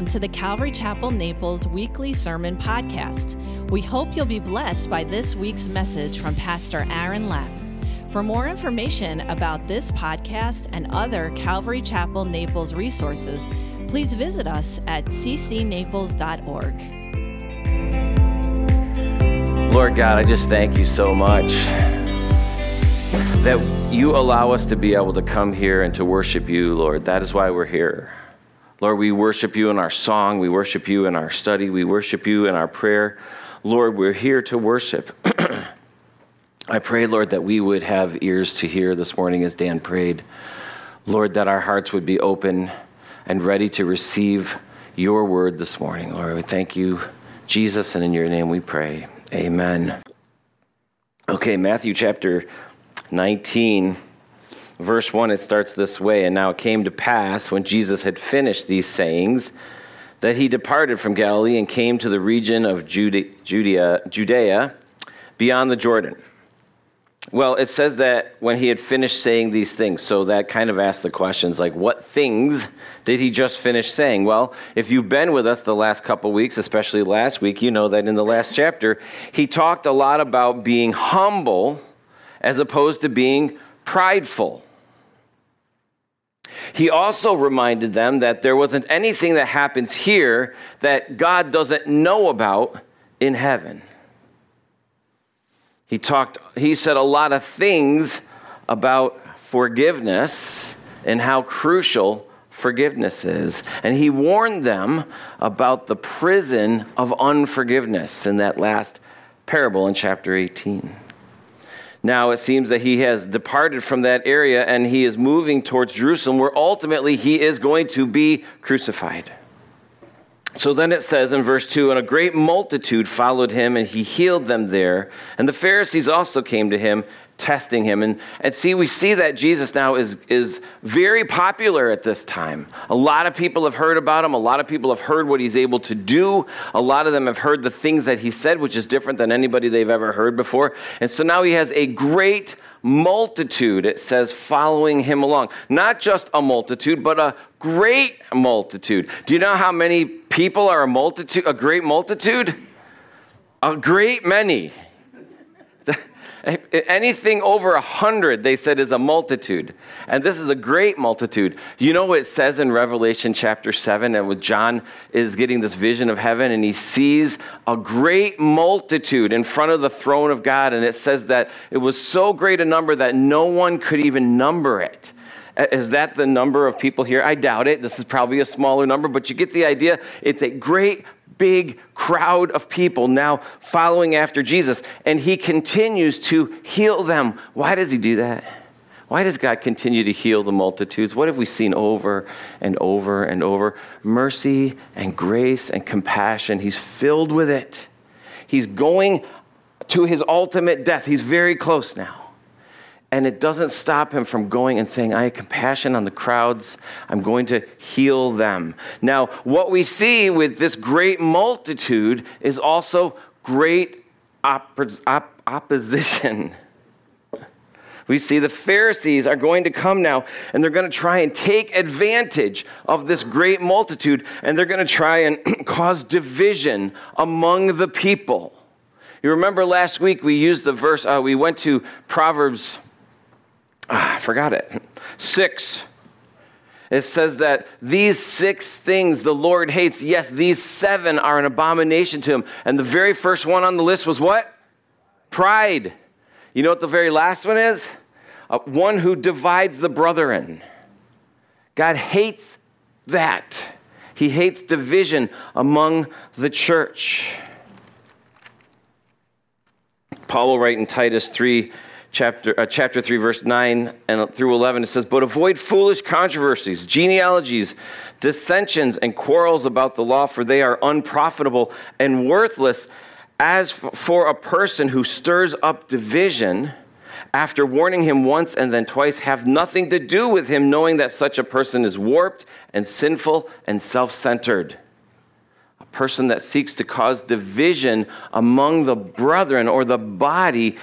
Welcome to the Calvary Chapel Naples weekly sermon podcast. We hope you'll be blessed by this week's message from Pastor Aaron Lapp. For more information about this podcast and other Calvary Chapel Naples resources, please visit us at ccnaples.org. Lord God, I just thank you so much that you allow us to be able to come here and to worship you, Lord. That is why we're here. Lord, we worship you in our song, we worship you in our study, we worship you in our prayer. Lord, we're here to worship. I pray, Lord, that we would have ears to hear this morning as Dan prayed. Lord, that our hearts would be open and ready to receive your word this morning. Lord, we thank you, Jesus, and in your name we pray. Amen. Okay, Matthew chapter 19 verse 1, it starts this way And now it came to pass, when Jesus had finished these sayings, that he departed from Galilee and came to the region of Judea, Judea beyond the Jordan. Well, it says that when he had finished saying these things, so that kind of asks the questions like, what things did he just finish saying? Well, if you've been with us the last couple weeks, especially last week, you know that in the last chapter, he talked a lot about being humble as opposed to being prideful. He also reminded them that there wasn't anything that happens here that God doesn't know about in heaven. He talked he said a lot of things about forgiveness and how crucial forgiveness is. And he warned them about the prison of unforgiveness in that last parable in chapter 18. Now it seems that he has departed from that area and he is moving towards Jerusalem, where ultimately he is going to be crucified. So then it says in verse 2 And a great multitude followed him, and he healed them there. And the Pharisees also came to him testing him. And, and see, we see that Jesus now is, is very popular at this time. A lot of people have heard about him. A lot of people have heard what he's able to do. A lot of them have heard the things that he said, which is different than anybody they've ever heard before. And so now he has a great multitude, it says, following him along. Not just a multitude, but a great multitude. Do you know how many people are a multitude, a great multitude? A great many. Anything over a hundred, they said, is a multitude. And this is a great multitude. You know what it says in Revelation chapter 7, and with John is getting this vision of heaven, and he sees a great multitude in front of the throne of God. And it says that it was so great a number that no one could even number it. Uh, is that the number of people here? I doubt it. This is probably a smaller number, but you get the idea. It's a great big crowd of people now following after Jesus, and he continues to heal them. Why does he do that? Why does God continue to heal the multitudes? What have we seen over and over and over? Mercy and grace and compassion. He's filled with it. He's going to his ultimate death. He's very close now. And it doesn't stop him from going and saying, I have compassion on the crowds. I'm going to heal them. Now, what we see with this great multitude is also great op- opposition. We see the Pharisees are going to come now and they're going to try and take advantage of this great multitude and they're going to try and cause division among the people. You remember last week we used the verse, uh, we went to Proverbs ah, I forgot it. Six. It says that these six things the Lord hates. Yes, these seven are an abomination to him. And the very first one on the list was what? Pride. You know what the very last one is? Uh, one who divides the brethren. God hates that. He hates division among the church. Paul will write in Titus 3 chapter, uh, chapter 3, verse 9 and through 11, it says, But avoid foolish controversies, genealogies, dissensions, and quarrels about the law, for they are unprofitable and worthless. As for a person who stirs up division, after warning him once and then twice, have nothing to do with him, knowing that such a person is warped and sinful and self centered person that seeks to cause division among the brethren or the body,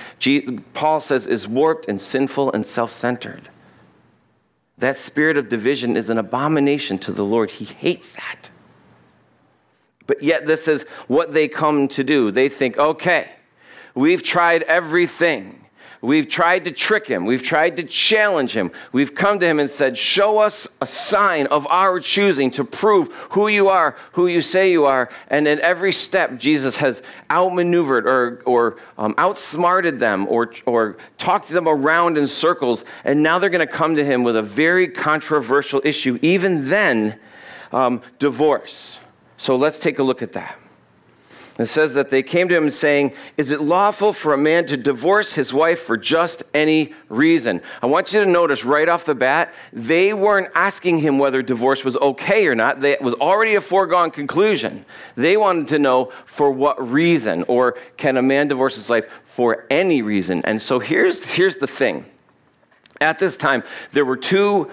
Paul says, is warped and sinful and self centered. That spirit of division is an abomination to the Lord. He hates that. But yet, this is what they come to do. They think, okay, we've tried everything. We've tried to trick him. We've tried to challenge him. We've come to him and said, Show us a sign of our choosing to prove who you are, who you say you are. And at every step, Jesus has outmaneuvered or, or um, outsmarted them or, or talked them around in circles. And now they're going to come to him with a very controversial issue. Even then, um, divorce. So let's take a look at that. It says that they came to him saying, Is it lawful for a man to divorce his wife for just any reason? I want you to notice right off the bat, they weren't asking him whether divorce was okay or not. It was already a foregone conclusion. They wanted to know for what reason, or can a man divorce his wife for any reason? And so here's, here's the thing. At this time, there were two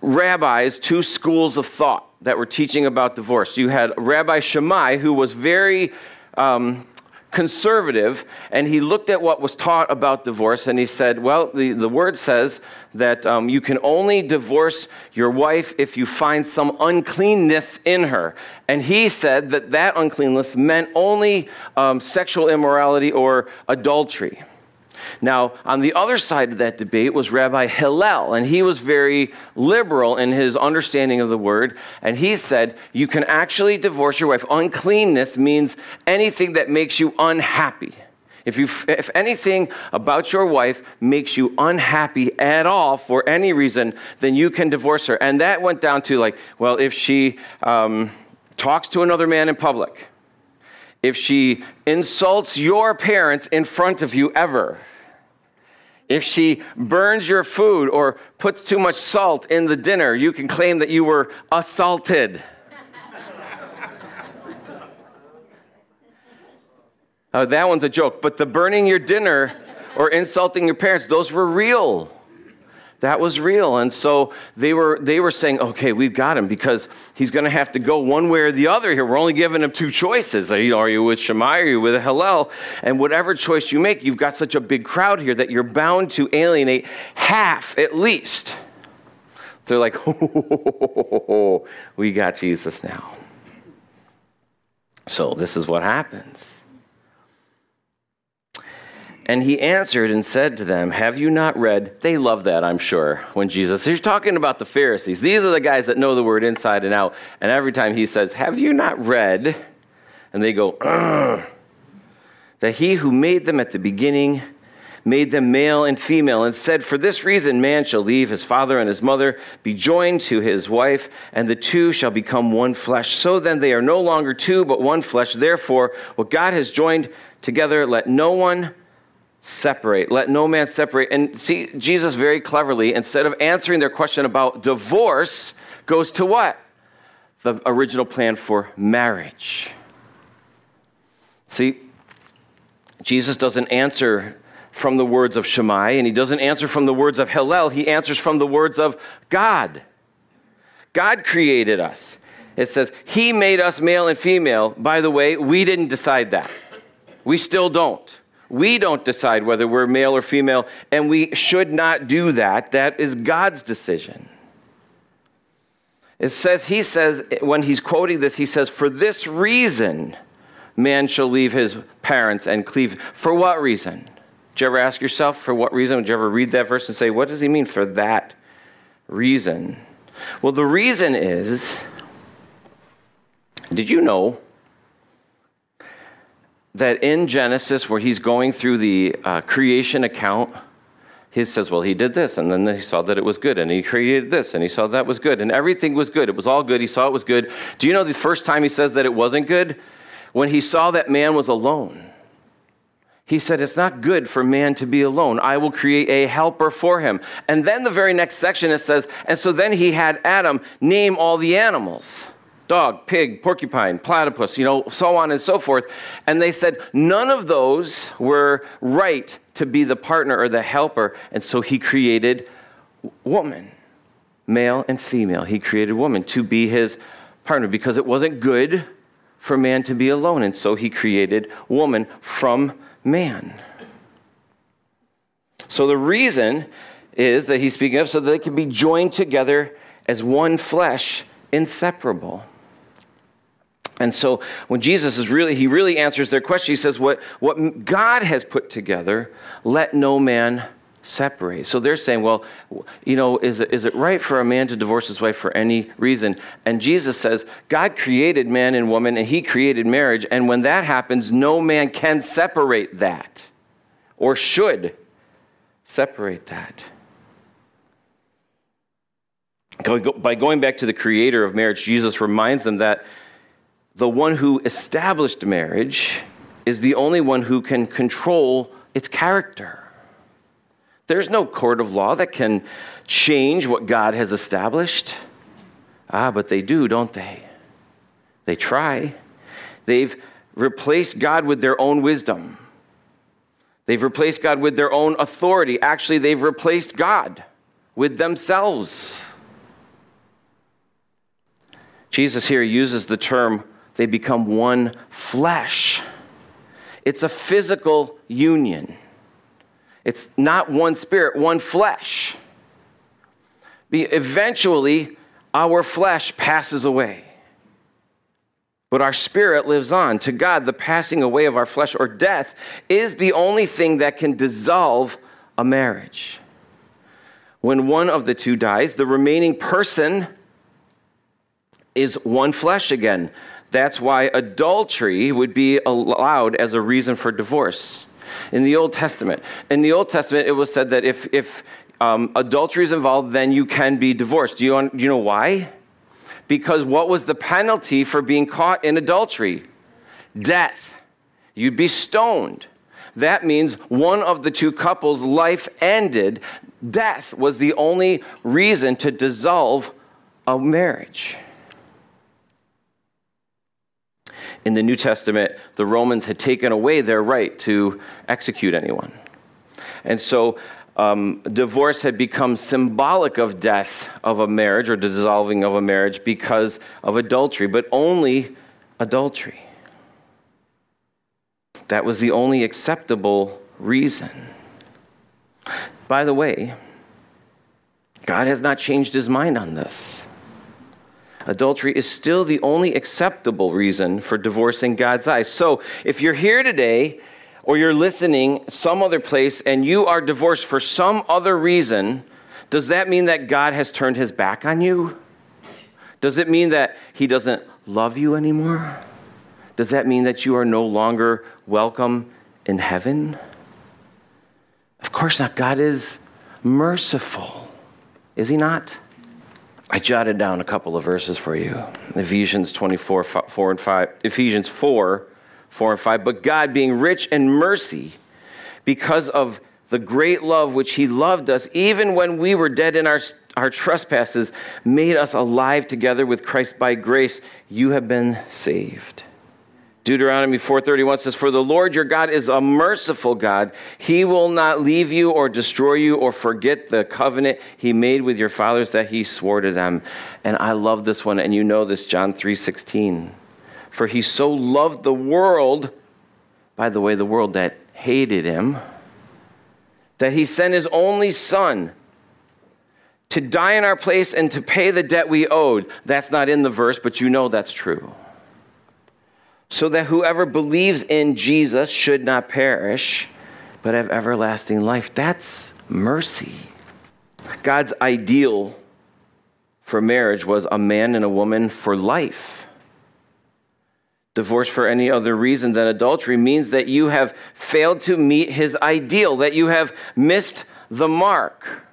rabbis, two schools of thought that were teaching about divorce. You had Rabbi Shammai, who was very um, conservative, and he looked at what was taught about divorce and he said, Well, the, the word says that um, you can only divorce your wife if you find some uncleanness in her. And he said that that uncleanness meant only um, sexual immorality or adultery. Now, on the other side of that debate was Rabbi Hillel, and he was very liberal in his understanding of the word. And he said, You can actually divorce your wife. Uncleanness means anything that makes you unhappy. If, you, if anything about your wife makes you unhappy at all for any reason, then you can divorce her. And that went down to like, well, if she um, talks to another man in public, if she insults your parents in front of you ever, if she burns your food or puts too much salt in the dinner, you can claim that you were assaulted. uh, that one's a joke, but the burning your dinner or insulting your parents, those were real. That was real. And so they were, they were saying, okay, we've got him because he's going to have to go one way or the other here. We're only giving him two choices. Are you, are you with Shammai are you with Hillel? And whatever choice you make, you've got such a big crowd here that you're bound to alienate half at least. They're like, oh, we got Jesus now. So this is what happens. And he answered and said to them, Have you not read? They love that, I'm sure, when Jesus, he's talking about the Pharisees. These are the guys that know the word inside and out. And every time he says, Have you not read? And they go. That he who made them at the beginning made them male and female, and said, For this reason, man shall leave his father and his mother, be joined to his wife, and the two shall become one flesh. So then they are no longer two, but one flesh. Therefore, what God has joined together, let no one separate. Let no man separate. And see, Jesus very cleverly, instead of answering their question about divorce, goes to what? The original plan for marriage. See, Jesus doesn't answer from the words of Shammai, and he doesn't answer from the words of Hillel. He answers from the words of God. God created us. It says, He made us male and female. By the way, we didn't decide that. We still don't. We don't decide whether we're male or female, and we should not do that. That is God's decision. It says, he says, when he's quoting this, he says, For this reason, man shall leave his parents and cleave. For what reason? Did you ever ask yourself, for what reason? Did you ever read that verse and say, What does he mean for that reason? Well, the reason is, did you know that in Genesis, where he's going through the uh, creation account, he says, Well, he did this, and then he saw that it was good, and he created this, and he saw that was good, and everything was good. It was all good. He saw it was good. Do you know the first time he says that it wasn't good? When he saw that man was alone. He said, It's not good for man to be alone. I will create a helper for him. And then the very next section it says, And so then he had Adam name all the animals dog, pig, porcupine, platypus, you know, so on and so forth. And they said none of those were right to be the partner or the helper. And so he created woman, male and female. He created woman to be his partner because it wasn't good for man to be alone. And so he created woman from man. So the reason is that he's speaking of so that they can be joined together as one flesh, inseparable. And so when Jesus is really, he really answers their question. He says, What, what God has put together, let no man separate. So they're saying, Well, you know, is it, is it right for a man to divorce his wife for any reason? And Jesus says, God created man and woman, and he created marriage. And when that happens, no man can separate that or should separate that. By going back to the creator of marriage, Jesus reminds them that the one who established marriage is the only one who can control its character. There's no court of law that can change what God has established. Ah, but they do, don't they? They try. They've replaced God with their own wisdom. They've replaced God with their own authority. Actually, they've replaced God with themselves. Jesus here uses the term they become one flesh. It's a physical union. It's not one spirit, one flesh. Eventually, our flesh passes away. But our spirit lives on. To God, the passing away of our flesh or death is the only thing that can dissolve a marriage. When one of the two dies, the remaining person is one flesh again. That's why adultery would be allowed as a reason for divorce in the Old Testament. In the Old Testament, it was said that if, if um, adultery is involved, then you can be divorced. Do you, do you know why? Because what was the penalty for being caught in adultery? Death. You'd be stoned. That means one of the two couples' life ended. Death was the only reason to dissolve a marriage. In the New Testament, the Romans had taken away their right to execute anyone. And so um, divorce had become symbolic of death of a marriage or dissolving of a marriage because of adultery, but only adultery. That was the only acceptable reason. By the way, God has not changed his mind on this adultery is still the only acceptable reason for divorcing God's eyes. So if you're here today or you're listening some other place and you are divorced for some other reason, does that mean that God has turned his back on you? Does it mean that he doesn't love you anymore? Does that mean that you are no longer welcome in heaven? Of course not. God is merciful, is he not? I jotted down a couple of verses for you. Ephesians 24, 4 and 5. Ephesians 4, 4 and 5. But God, being rich in mercy, because of the great love which He loved us, even when we were dead in our, our trespasses, made us alive together with Christ by grace. You have been saved. Deuteronomy 4:31 says for the Lord your God is a merciful God. He will not leave you or destroy you or forget the covenant he made with your fathers that he swore to them. And I love this one and you know this John 3:16 for he so loved the world by the way the world that hated him that he sent his only son to die in our place and to pay the debt we owed. That's not in the verse but you know that's true so that whoever believes in Jesus should not perish, but have everlasting life. That's mercy. God's ideal for marriage was a man and a woman for life. Divorce for any other reason than adultery means that you have failed to meet his ideal, that you have missed the mark.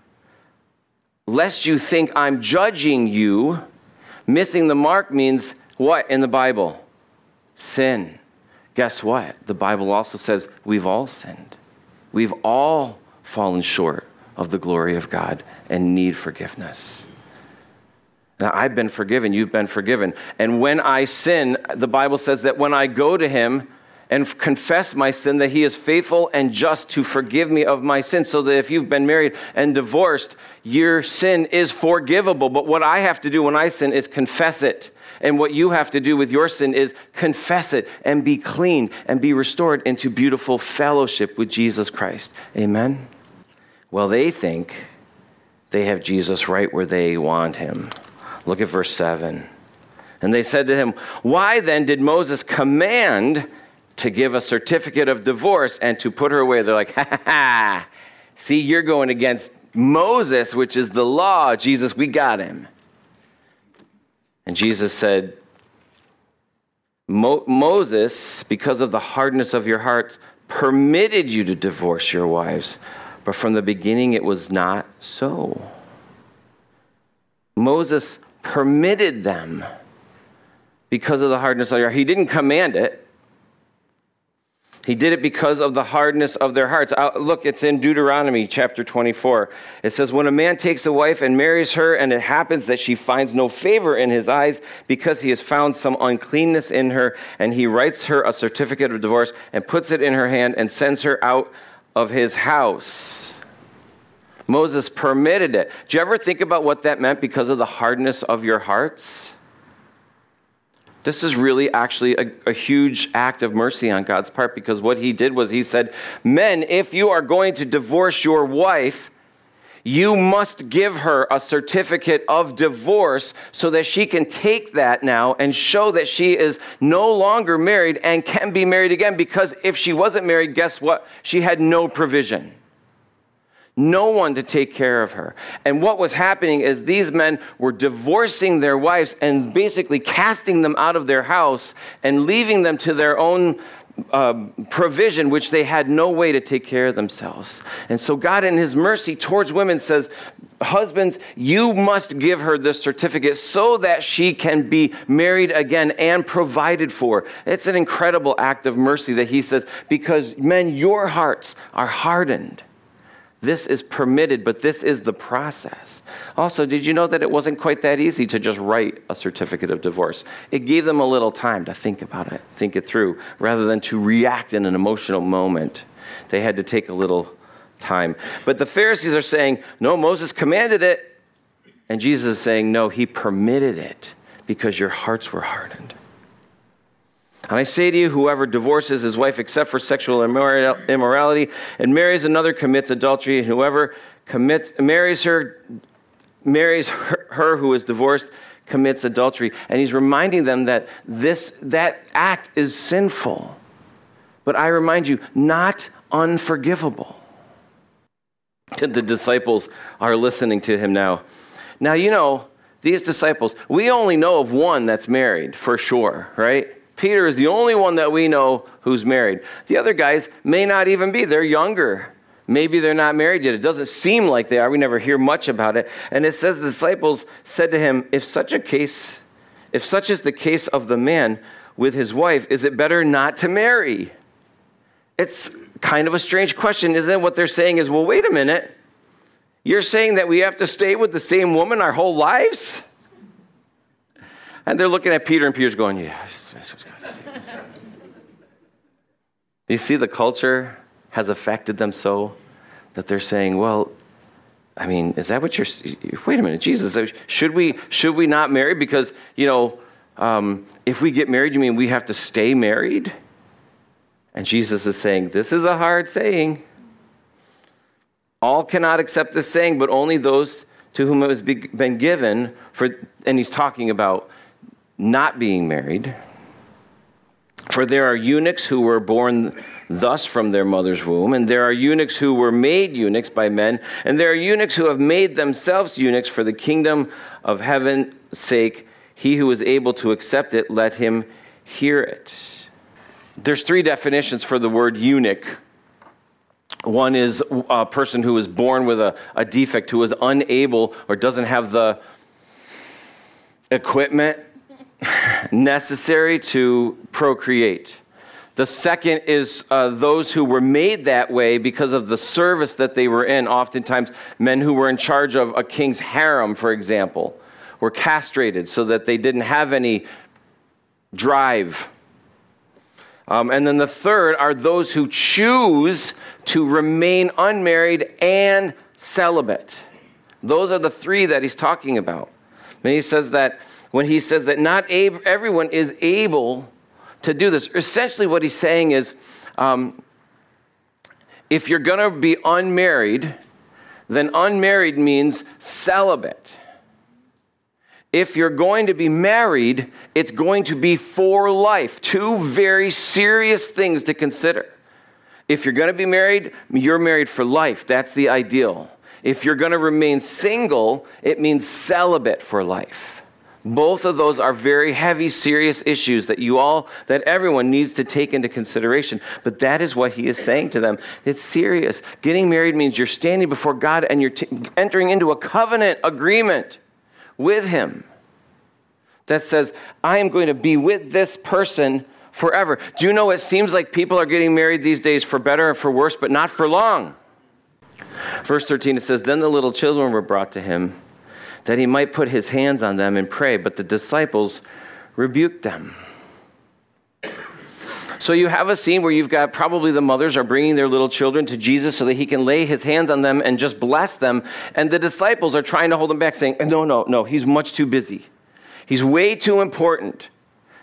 Lest you think I'm judging you, missing the mark means what in the Bible? Sin. Guess what? The Bible also says we've all sinned. We've all fallen short of the glory of God and need forgiveness. Now, I've been forgiven, you've been forgiven. And when I sin, the Bible says that when I go to Him and confess my sin, that He is faithful and just to forgive me of my sin. So that if you've been married and divorced, your sin is forgivable. But what I have to do when I sin is confess it and what you have to do with your sin is confess it and be clean and be restored into beautiful fellowship with Jesus Christ. Amen? Well, they think they have Jesus right where they want him. Look at verse 7. And they said to him, Why then did Moses command to give a certificate of divorce and to put her away? They're like, Ha ha ha. See, you're going against Moses, which is the law. Jesus, we got him. And Jesus said, Mo- Moses, because of the hardness of your hearts, permitted you to divorce your wives, but from the beginning it was not so. Moses permitted them because of the hardness of your heart. He didn't command it. He did it because of the hardness of their hearts. Uh, look, it's in Deuteronomy chapter 24. It says, When a man takes a wife and marries her, and it happens that she finds no favor in his eyes because he has found some uncleanness in her, and he writes her a certificate of divorce and puts it in her hand and sends her out of his house. Moses permitted it. Do you ever think about what that meant because of the hardness of your hearts? This is really actually a, a, huge act of mercy on God's part because what he did was he said, Men, if you are going to divorce your wife, you must give her a certificate of divorce so that she can take that now and show that she is no longer married and can be married again. Because if she wasn't married, guess what? She had no provision no one to take care of her. And what was happening is these men were divorcing their wives and basically casting them out of their house and leaving them to their own uh, provision, which they had no way to take care of themselves. And so, God, in His mercy towards women, says, Husbands, you must give her this certificate so that she can be married again and provided for. It's an incredible act of mercy that He says, because men, your hearts are hardened. This is permitted, but this is the process. Also, did you know that it wasn't quite that easy to just write a certificate of divorce? It gave them a little time to think about it, think it through, rather than to react in an emotional moment. They had to take a little time. But the Pharisees are saying, no, Moses commanded it. And Jesus is saying, no, he permitted it because your hearts were hardened. And I say to you, whoever divorces his wife except for sexual immorality and marries another commits adultery, and whoever commits, marries her, marries her, her who is divorced commits adultery. And he's reminding them that this, that act is sinful. But I remind you, not unforgivable. The disciples are listening to him now. Now, you know, these disciples, we only know of one that's married for sure, right? Peter is the only one that we know who's married. The other guys may not even be, they're younger. Maybe they're not married yet. It doesn't seem like they are. We never hear much about it. And it says the disciples said to him, If such a case, if such is the case of the man with his wife, is it better not to marry? It's kind of a strange question, isn't it? What they're saying is, well, wait a minute. You're saying that we have to stay with the same woman our whole lives? And they're looking at Peter, and Peter's going, Yes. you see, the culture has affected them so that they're saying, Well, I mean, is that what you're? Wait a minute, Jesus. Should we should we not marry because you know um, if we get married, you mean we have to stay married? And Jesus is saying, This is a hard saying. All cannot accept this saying, but only those to whom it has been given. For, and he's talking about not being married. For there are eunuchs who were born thus from their mother's womb, and there are eunuchs who were made eunuchs by men, and there are eunuchs who have made themselves eunuchs for the kingdom of heaven's sake. He who is able to accept it, let him hear it. There's three definitions for the word eunuch. One is a person who is born with a, a defect, who is unable or doesn't have the equipment necessary to procreate. The second is uh, those who were made that way because of the service that they were in. Oftentimes, men who were in charge of a king's harem, for example, were castrated so that they didn't have any drive. Um, and then the third are those who choose to remain unmarried and celibate. Those are the three that he's talking about. And he says that when he says that not everyone is able to do this. Essentially, what he's saying is um, if you're going to be unmarried, then unmarried means celibate. if you're going to be married, it's going to be for life. Two very serious things to consider. If you're going to be married, you're married for life. That's the ideal. If you're going to remain single, it means celibate for life. Both of those are very heavy, serious issues that you all, that everyone needs to take into consideration. But that is what he is saying to them. It's serious. Getting married means you're standing before God and you're t- entering into a covenant agreement with him that says, I am going to be with this person forever. Do you know it seems like people are getting married these days for better and for worse, but not for long? Verse 13 it says, Then the little children were brought to him that he might put his hands on them and pray, but the disciples rebuked them. So you have a scene where you've got probably the mothers are bringing their little children to Jesus so that he can lay his hands on them and just bless them. And the disciples are trying to hold him back, saying, No, no, no, he's much too busy. He's way too important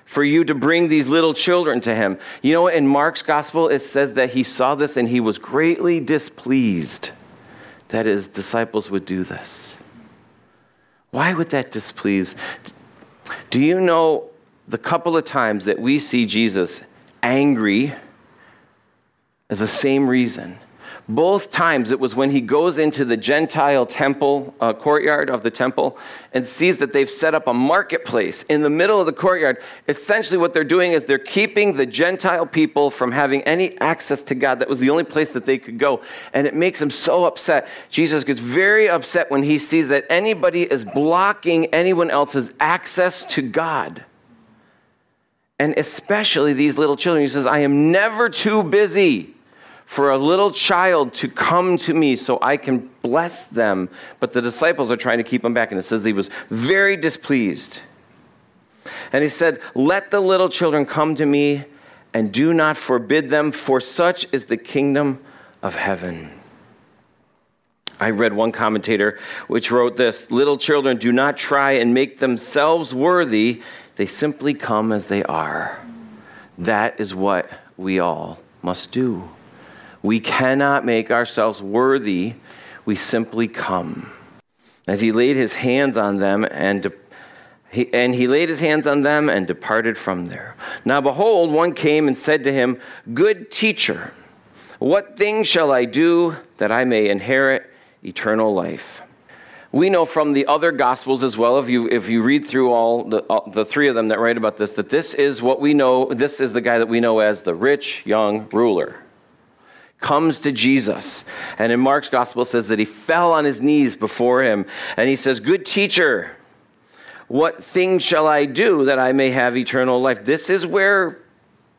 for you to bring these little children to him. You know, in Mark's gospel, it says that he saw this and he was greatly displeased that his disciples would do this. Why would that displease? Do you know the couple of times that we see Jesus angry, the same reason? Both times it was when he goes into the Gentile temple, uh, courtyard of the temple, and sees that they've set up a marketplace in the middle of the courtyard. Essentially, what they're doing is they're keeping the Gentile people from having any access to God. That was the only place that they could go. And it makes him so upset. Jesus gets very upset when he sees that anybody is blocking anyone else's access to God. And especially these little children. He says, I am never too busy for a little child to come to me so I can bless them. But the disciples are trying to keep him back. And it says he was very displeased. And he said, Let the little children come to me and do not forbid them, for such is the kingdom of heaven. I read one commentator which wrote this Little children do not try and make themselves worthy, they simply come as they are. That is what we all must do. We cannot make ourselves worthy. We simply come. As he laid his hands on them and de- he, and he laid his hands on them and departed from there. Now behold, one came and said to him, Good teacher, what thing shall I do that I may inherit eternal life? We know from the other gospels as well, if you, if you read through all the, all the three of them that write about this, that this is what we know, this is the guy that we know as the rich young ruler comes to Jesus. And in Mark's gospel says that he fell on his knees before him and he says, Good teacher, what thing shall I do that I may have eternal life? This is where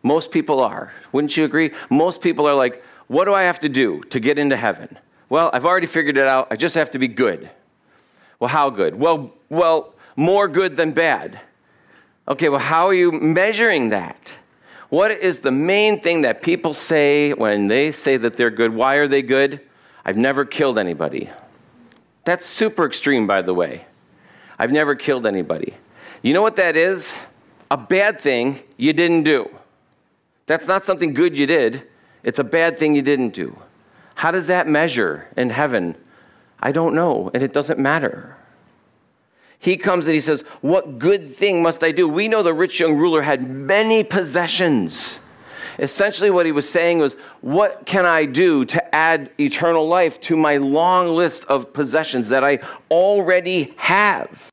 most people are. Wouldn't you agree? Most people are like, What do I have to do to get into heaven? Well, I've already figured it out. I just have to be good. Well, how good? Well, well, more good than bad. Okay, well, how are you measuring that? What is the main thing that people say when they say that they're good? Why are they good? I've never killed anybody. That's super extreme, by the way. I've never killed anybody. You know what that is? A bad thing you didn't do. That's not something good you did, it's a bad thing you didn't do. How does that measure in heaven? I don't know, and it doesn't matter. He comes and he says, What good thing must I do? We know the rich young ruler had many possessions. Essentially, what he was saying was, What can I do to add eternal life to my long list of possessions that I already have?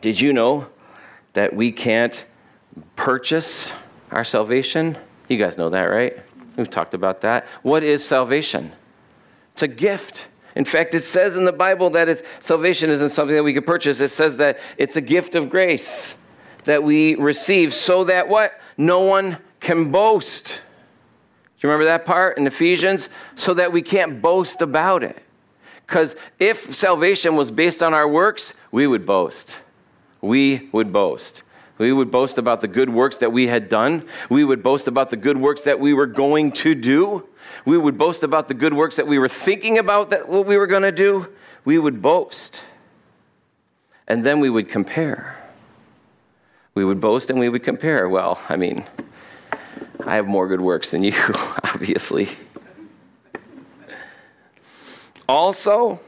Did you know that we can't purchase our salvation? You guys know that, right? We've talked about that. What is salvation? It's a gift. In fact, it says in the Bible that it's, salvation isn't something that we could purchase. It says that it's a gift of grace that we receive so that what? No one can boast. Do you remember that part in Ephesians? So that we can't boast about it. Because if salvation was based on our works, we would boast. We would boast. We would boast about the good works that we had done. We would boast about the good works that we were going to do. We would boast about the good works that we were thinking about that what we were going to do. We would boast. And then we would compare. We would boast and we would compare. Well, I mean, I have more good works than you, obviously. Also,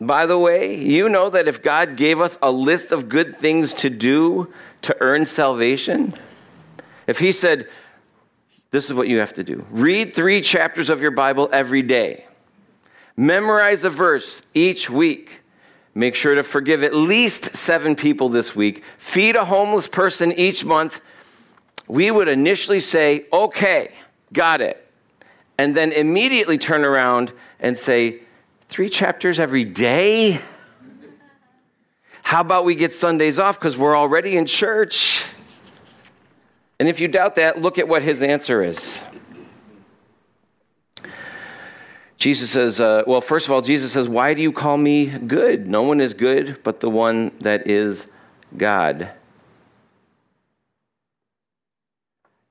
by the way, you know that if God gave us a list of good things to do to earn salvation, if He said, This is what you have to do read three chapters of your Bible every day, memorize a verse each week, make sure to forgive at least seven people this week, feed a homeless person each month, we would initially say, Okay, got it. And then immediately turn around and say, Three chapters every day? How about we get Sundays off because we're already in church? And if you doubt that, look at what his answer is. Jesus says, uh, well, first of all, Jesus says, Why do you call me good? No one is good but the one that is God.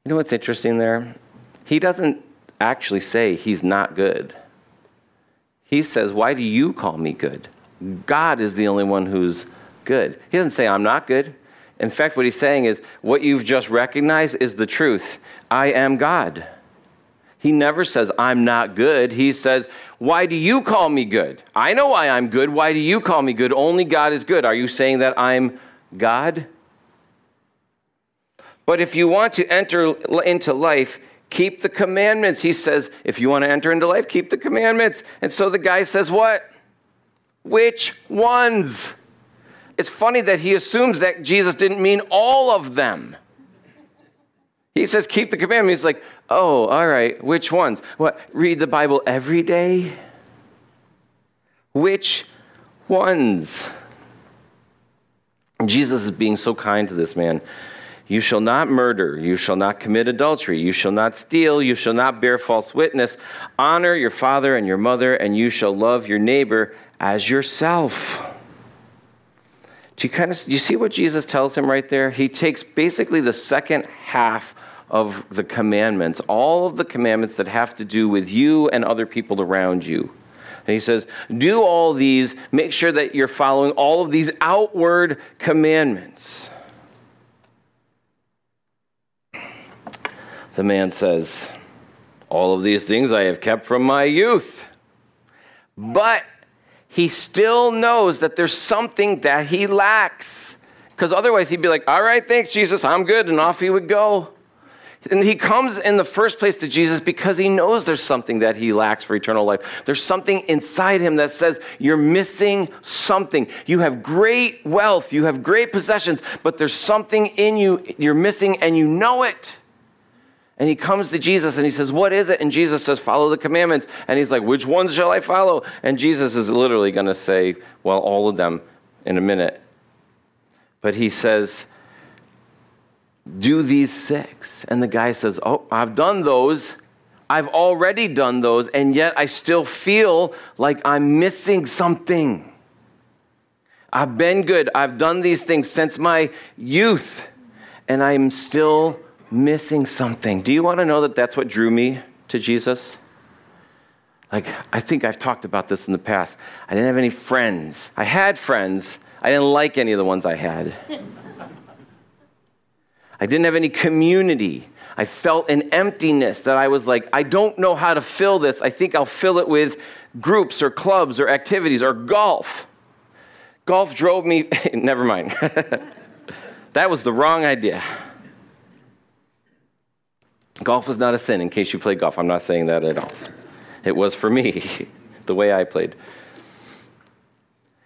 You know what's interesting there? He doesn't actually say he's not good. He says, Why do you call me good? God is the only one who's good. He doesn't say, I'm not good. In fact, what he's saying is, What you've just recognized is the truth. I am God. He never says, I'm not good. He says, Why do you call me good? I know why I'm good. Why do you call me good? Only God is good. Are you saying that I'm God? But if you want to enter into life, Keep the commandments. He says, if you want to enter into life, keep the commandments. And so the guy says, What? Which ones? It's funny that he assumes that Jesus didn't mean all of them. He says, Keep the commandments. He's like, Oh, all right. Which ones? What? Read the Bible every day? Which ones? Jesus is being so kind to this man. You shall not murder. You shall not commit adultery. You shall not steal. You shall not bear false witness. Honor your father and your mother, and you shall love your neighbor as yourself. Do you kind of do you see what Jesus tells him right there? He takes basically the second half of the commandments, all of the commandments that have to do with you and other people around you. And he says, Do all these, make sure that you're following all of these outward commandments. The man says, All of these things I have kept from my youth. But he still knows that there's something that he lacks. Because otherwise he'd be like, All right, thanks, Jesus, I'm good. And off he would go. And he comes in the first place to Jesus because he knows there's something that he lacks for eternal life. There's something inside him that says, You're missing something. You have great wealth, you have great possessions, but there's something in you you're missing and you know it. And he comes to Jesus and he says, What is it? And Jesus says, Follow the commandments. And he's like, Which ones shall I follow? And Jesus is literally going to say, Well, all of them in a minute. But he says, Do these six. And the guy says, Oh, I've done those. I've already done those. And yet I still feel like I'm missing something. I've been good. I've done these things since my youth. And I'm still missing something. Do you want to know that that's what drew me to Jesus? Like, I think I've talked about this in the past. I didn't have any friends. I had friends, I didn't like any of the ones I had. I didn't have any community. I felt an emptiness that I was like, I don't know how to fill this. I think I'll fill it with groups or clubs or activities or golf. Golf drove me, never mind. that was the wrong idea. Golf is not a sin, in case you play golf. I'm not saying that at all. It was for me, the way I played.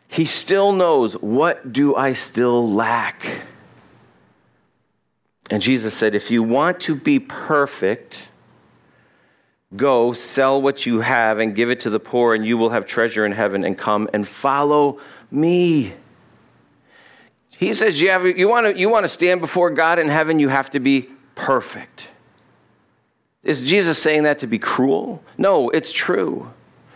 He still knows, what do I still lack? And Jesus said, if you want to be perfect, go sell what you have and give it to the poor, and you will have treasure in heaven, and come and follow me. He says, you, have, you, want to, you want to stand before God in heaven, you have to be perfect. Is Jesus saying that to be cruel? No, it's true.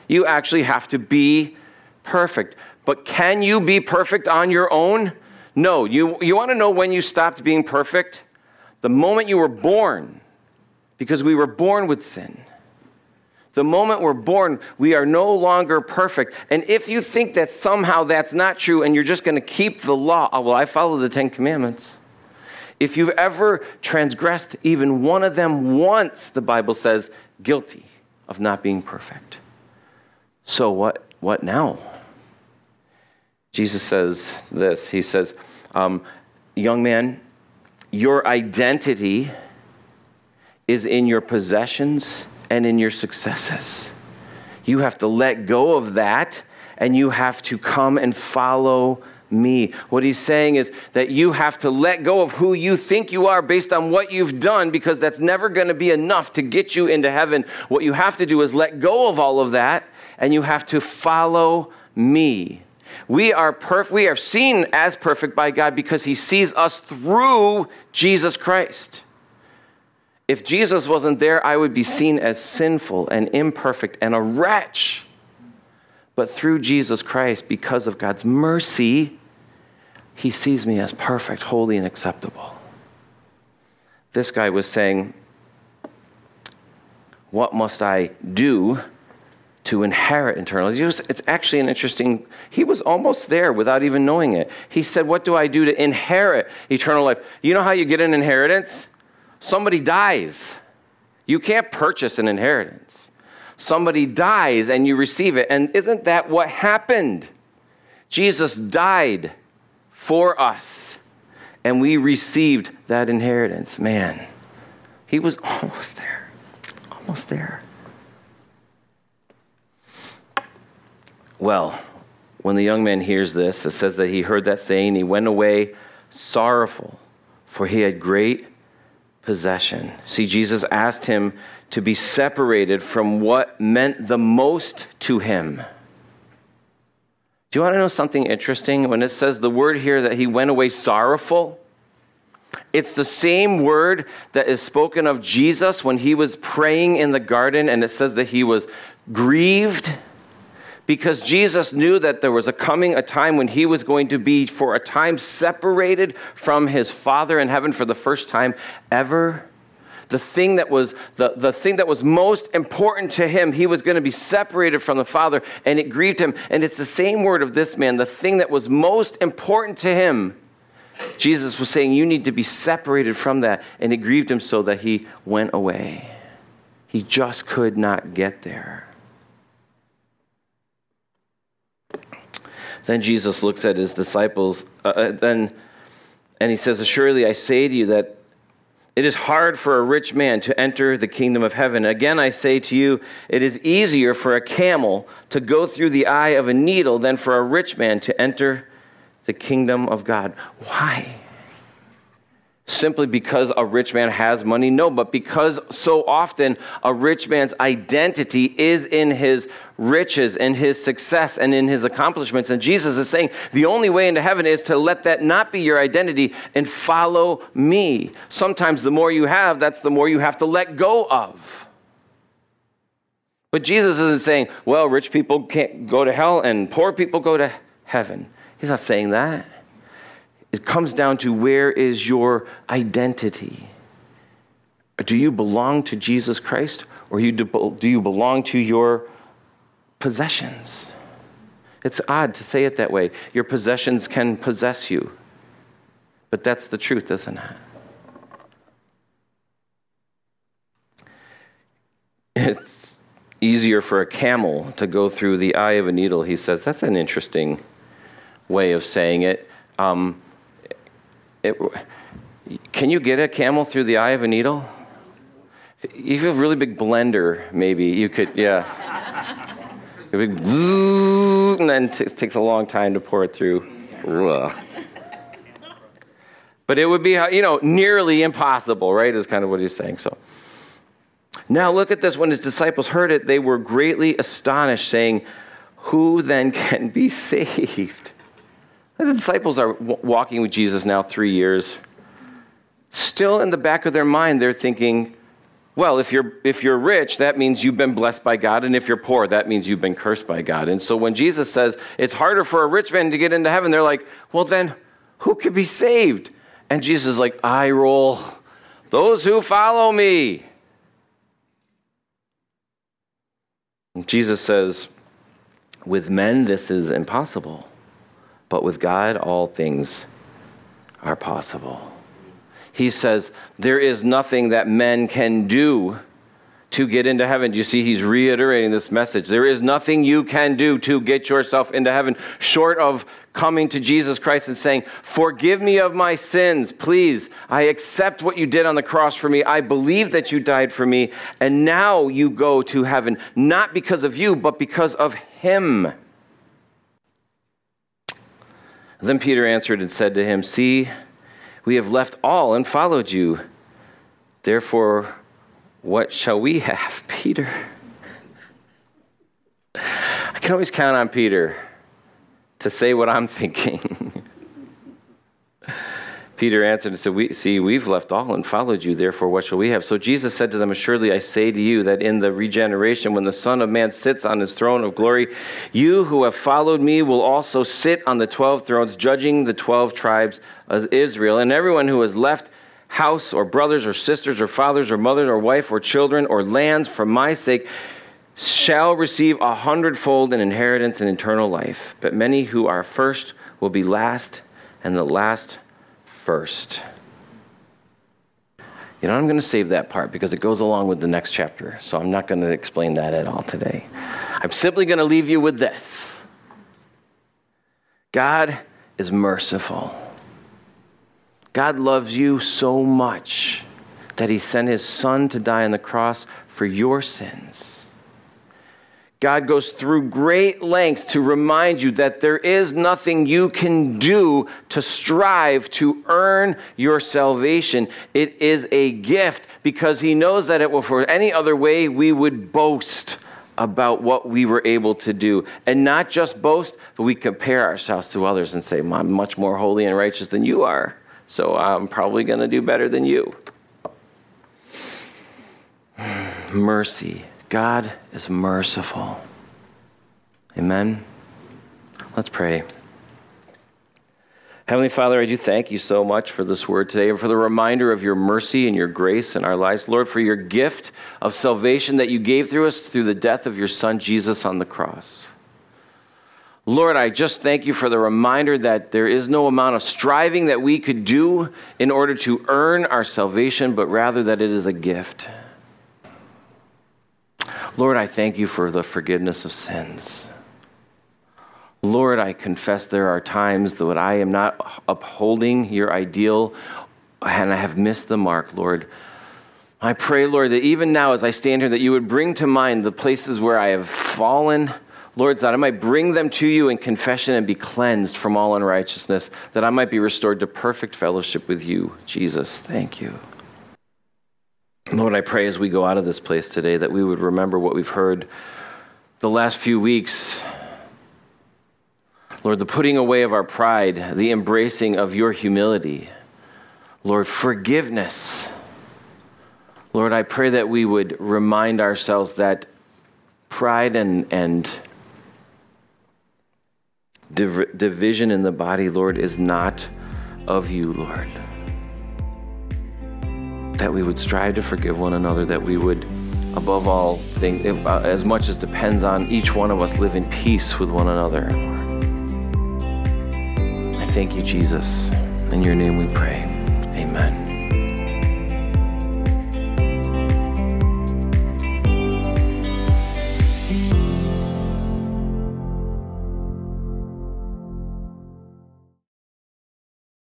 You actually have to be perfect. But can you be perfect on your own? No. You, you want to know when you stopped being perfect? The moment you were born, because we were born with sin. The moment we're born, we are no longer perfect. And if you think that somehow that's not true and you're just going to keep the law, oh, well, I follow the Ten Commandments. If you've ever transgressed even one of them once, the Bible says, guilty of not being perfect. So what, what now? Jesus says this He says, um, Young man, your identity is in your possessions and in your successes. You have to let go of that and you have to come and follow me. What he's saying is that you have to let go of who you think you are based on what you've done because that's never going to be enough to get you into heaven. What you have to do is let go of all of that and you have to follow me. We are perf- we are seen as perfect by God because he sees us through Jesus Christ. If Jesus wasn't there, I would be seen as sinful and imperfect and a wretch. But through Jesus Christ, because of God's mercy, he sees me as perfect, holy, and acceptable. This guy was saying, What must I do to inherit eternal life? It's actually an interesting, he was almost there without even knowing it. He said, What do I do to inherit eternal life? You know how you get an inheritance? Somebody dies. You can't purchase an inheritance. Somebody dies and you receive it. And isn't that what happened? Jesus died for us. And we received that inheritance. Man, he was almost there. Almost there. Well, when the young man hears this, it says that he heard that saying, he went away sorrowful, for he had great possession. See, Jesus asked him to be separated from what meant the most to him. Do you want to know something interesting? When it says the word here that he went away sorrowful, it's the same word that is spoken of Jesus when he was praying in the garden, and it says that he was grieved because Jesus knew that there was a coming a time when he was going to be for a time separated from his Father in heaven for the first time ever the thing that was the, the thing that was most important to him he was going to be separated from the father and it grieved him. And it's the same word of this man the thing that was most important to him. Jesus was saying you need to be separated from that and it grieved him so that he went away. He just could not get there. Then jesus looks at his disciples uh, uh then and he says assuredly i say to you that it is hard for a rich man to enter the kingdom of heaven. Again, I say to you, it is easier for a camel to go through the eye of a needle than for a rich man to enter the kingdom of God. Why? Simply because a rich man has money? No, but because so often a rich man's identity is in his riches and his success and in his accomplishments. And Jesus is saying the only way into heaven is to let that not be your identity and follow me. Sometimes the more you have, that's the more you have to let go of. But Jesus isn't saying, well, rich people can't go to hell and poor people go to heaven. He's not saying that. It comes down to where is your identity? Do you belong to Jesus Christ or do you belong to your possessions? It's odd to say it that way. Your possessions can possess you. But that's the truth, isn't it? It's easier for a camel to go through the eye of a needle, he says. That's an interesting way of saying it. Um, it, can you get a camel through the eye of a needle? If you have a really big blender, maybe you could, yeah. And then it takes a long time to pour it through. But it would be, you know, nearly impossible, right? Is kind of what he's saying. So now look at this. When his disciples heard it, they were greatly astonished, saying, Who then can be saved? The disciples are walking with Jesus now three years. Still in the back of their mind, they're thinking, well, if you're, if you're rich, that means you've been blessed by God. And if you're poor, that means you've been cursed by God. And so when Jesus says it's harder for a rich man to get into heaven, they're like, well, then who could be saved? And Jesus is like, I roll. Those who follow me. And Jesus says, with men, this is impossible but with God, all things are possible. He says, There is nothing that men can do to get into heaven. Do you see he's reiterating this message? There is nothing you can do to get yourself into heaven short of coming to Jesus Christ and saying, Forgive me of my sins, please. I accept what you did on the cross for me. I believe that you died for me. And now you go to heaven, not because of you, but because of him. Then Peter answered and said to him, See, we have left all and followed you. Therefore, what shall we have, Peter? I can always count on Peter to say what I'm thinking. Peter answered and said, we, See, we've left all and followed you, therefore what shall we have? So Jesus said to them, Assuredly I say to you that in the regeneration, when the Son of Man sits on his throne of glory, you who have followed me will also sit on the twelve thrones, judging the twelve tribes of Israel. And everyone who has left house or brothers or sisters or fathers or mothers or wife or children or lands for my sake shall receive a hundredfold in inheritance and eternal life. But many who are first will be last, and the last first. You know, I'm going to save that part because it goes along with the next chapter, so I'm not going to explain that at all today. I'm simply going to leave you with this God is merciful. God loves you so much that he sent his son to die on the cross for your sins. God goes through great lengths to remind you that there is nothing you can do to strive to earn your salvation. It is a gift because He knows that it will, for any other way, we would boast about what we were able to do. And not just boast, but we compare ourselves to others and say, I'm much more holy and righteous than you are, so I'm probably going to do better than you. Mercy God is merciful. Amen. Let's pray. Heavenly Father, I do thank you so much for this word today and for the reminder of your mercy and your grace in our lives. Lord, for your gift of salvation that you gave through us through the death of your Son, Jesus, on the cross. Lord, I just thank you for the reminder that there is no amount of striving that we could do in order to earn our salvation, but rather that it is a gift. Lord, I thank you for the forgiveness of sins. Lord, I confess there are times that I am not upholding your ideal and I have missed the mark, Lord. I pray, Lord, that even now as I stand here, that you would bring to mind the places where I have fallen. Lord, that I might bring them to you in confession and be cleansed from all unrighteousness, that I might be restored to perfect fellowship with you. Jesus, thank you. Lord, I pray as we go out of this place today that we would remember what we've heard the last few weeks. Lord, the putting away of our pride, the embracing of your humility. Lord, forgiveness. Lord, I pray that we would remind ourselves that pride and, and div- division in the body, Lord, is not of you, Lord that we would strive to forgive one another, that we would, above all things, uh, as much as depends on each one of us, live in peace with one another. I thank you, Jesus. In your name we pray.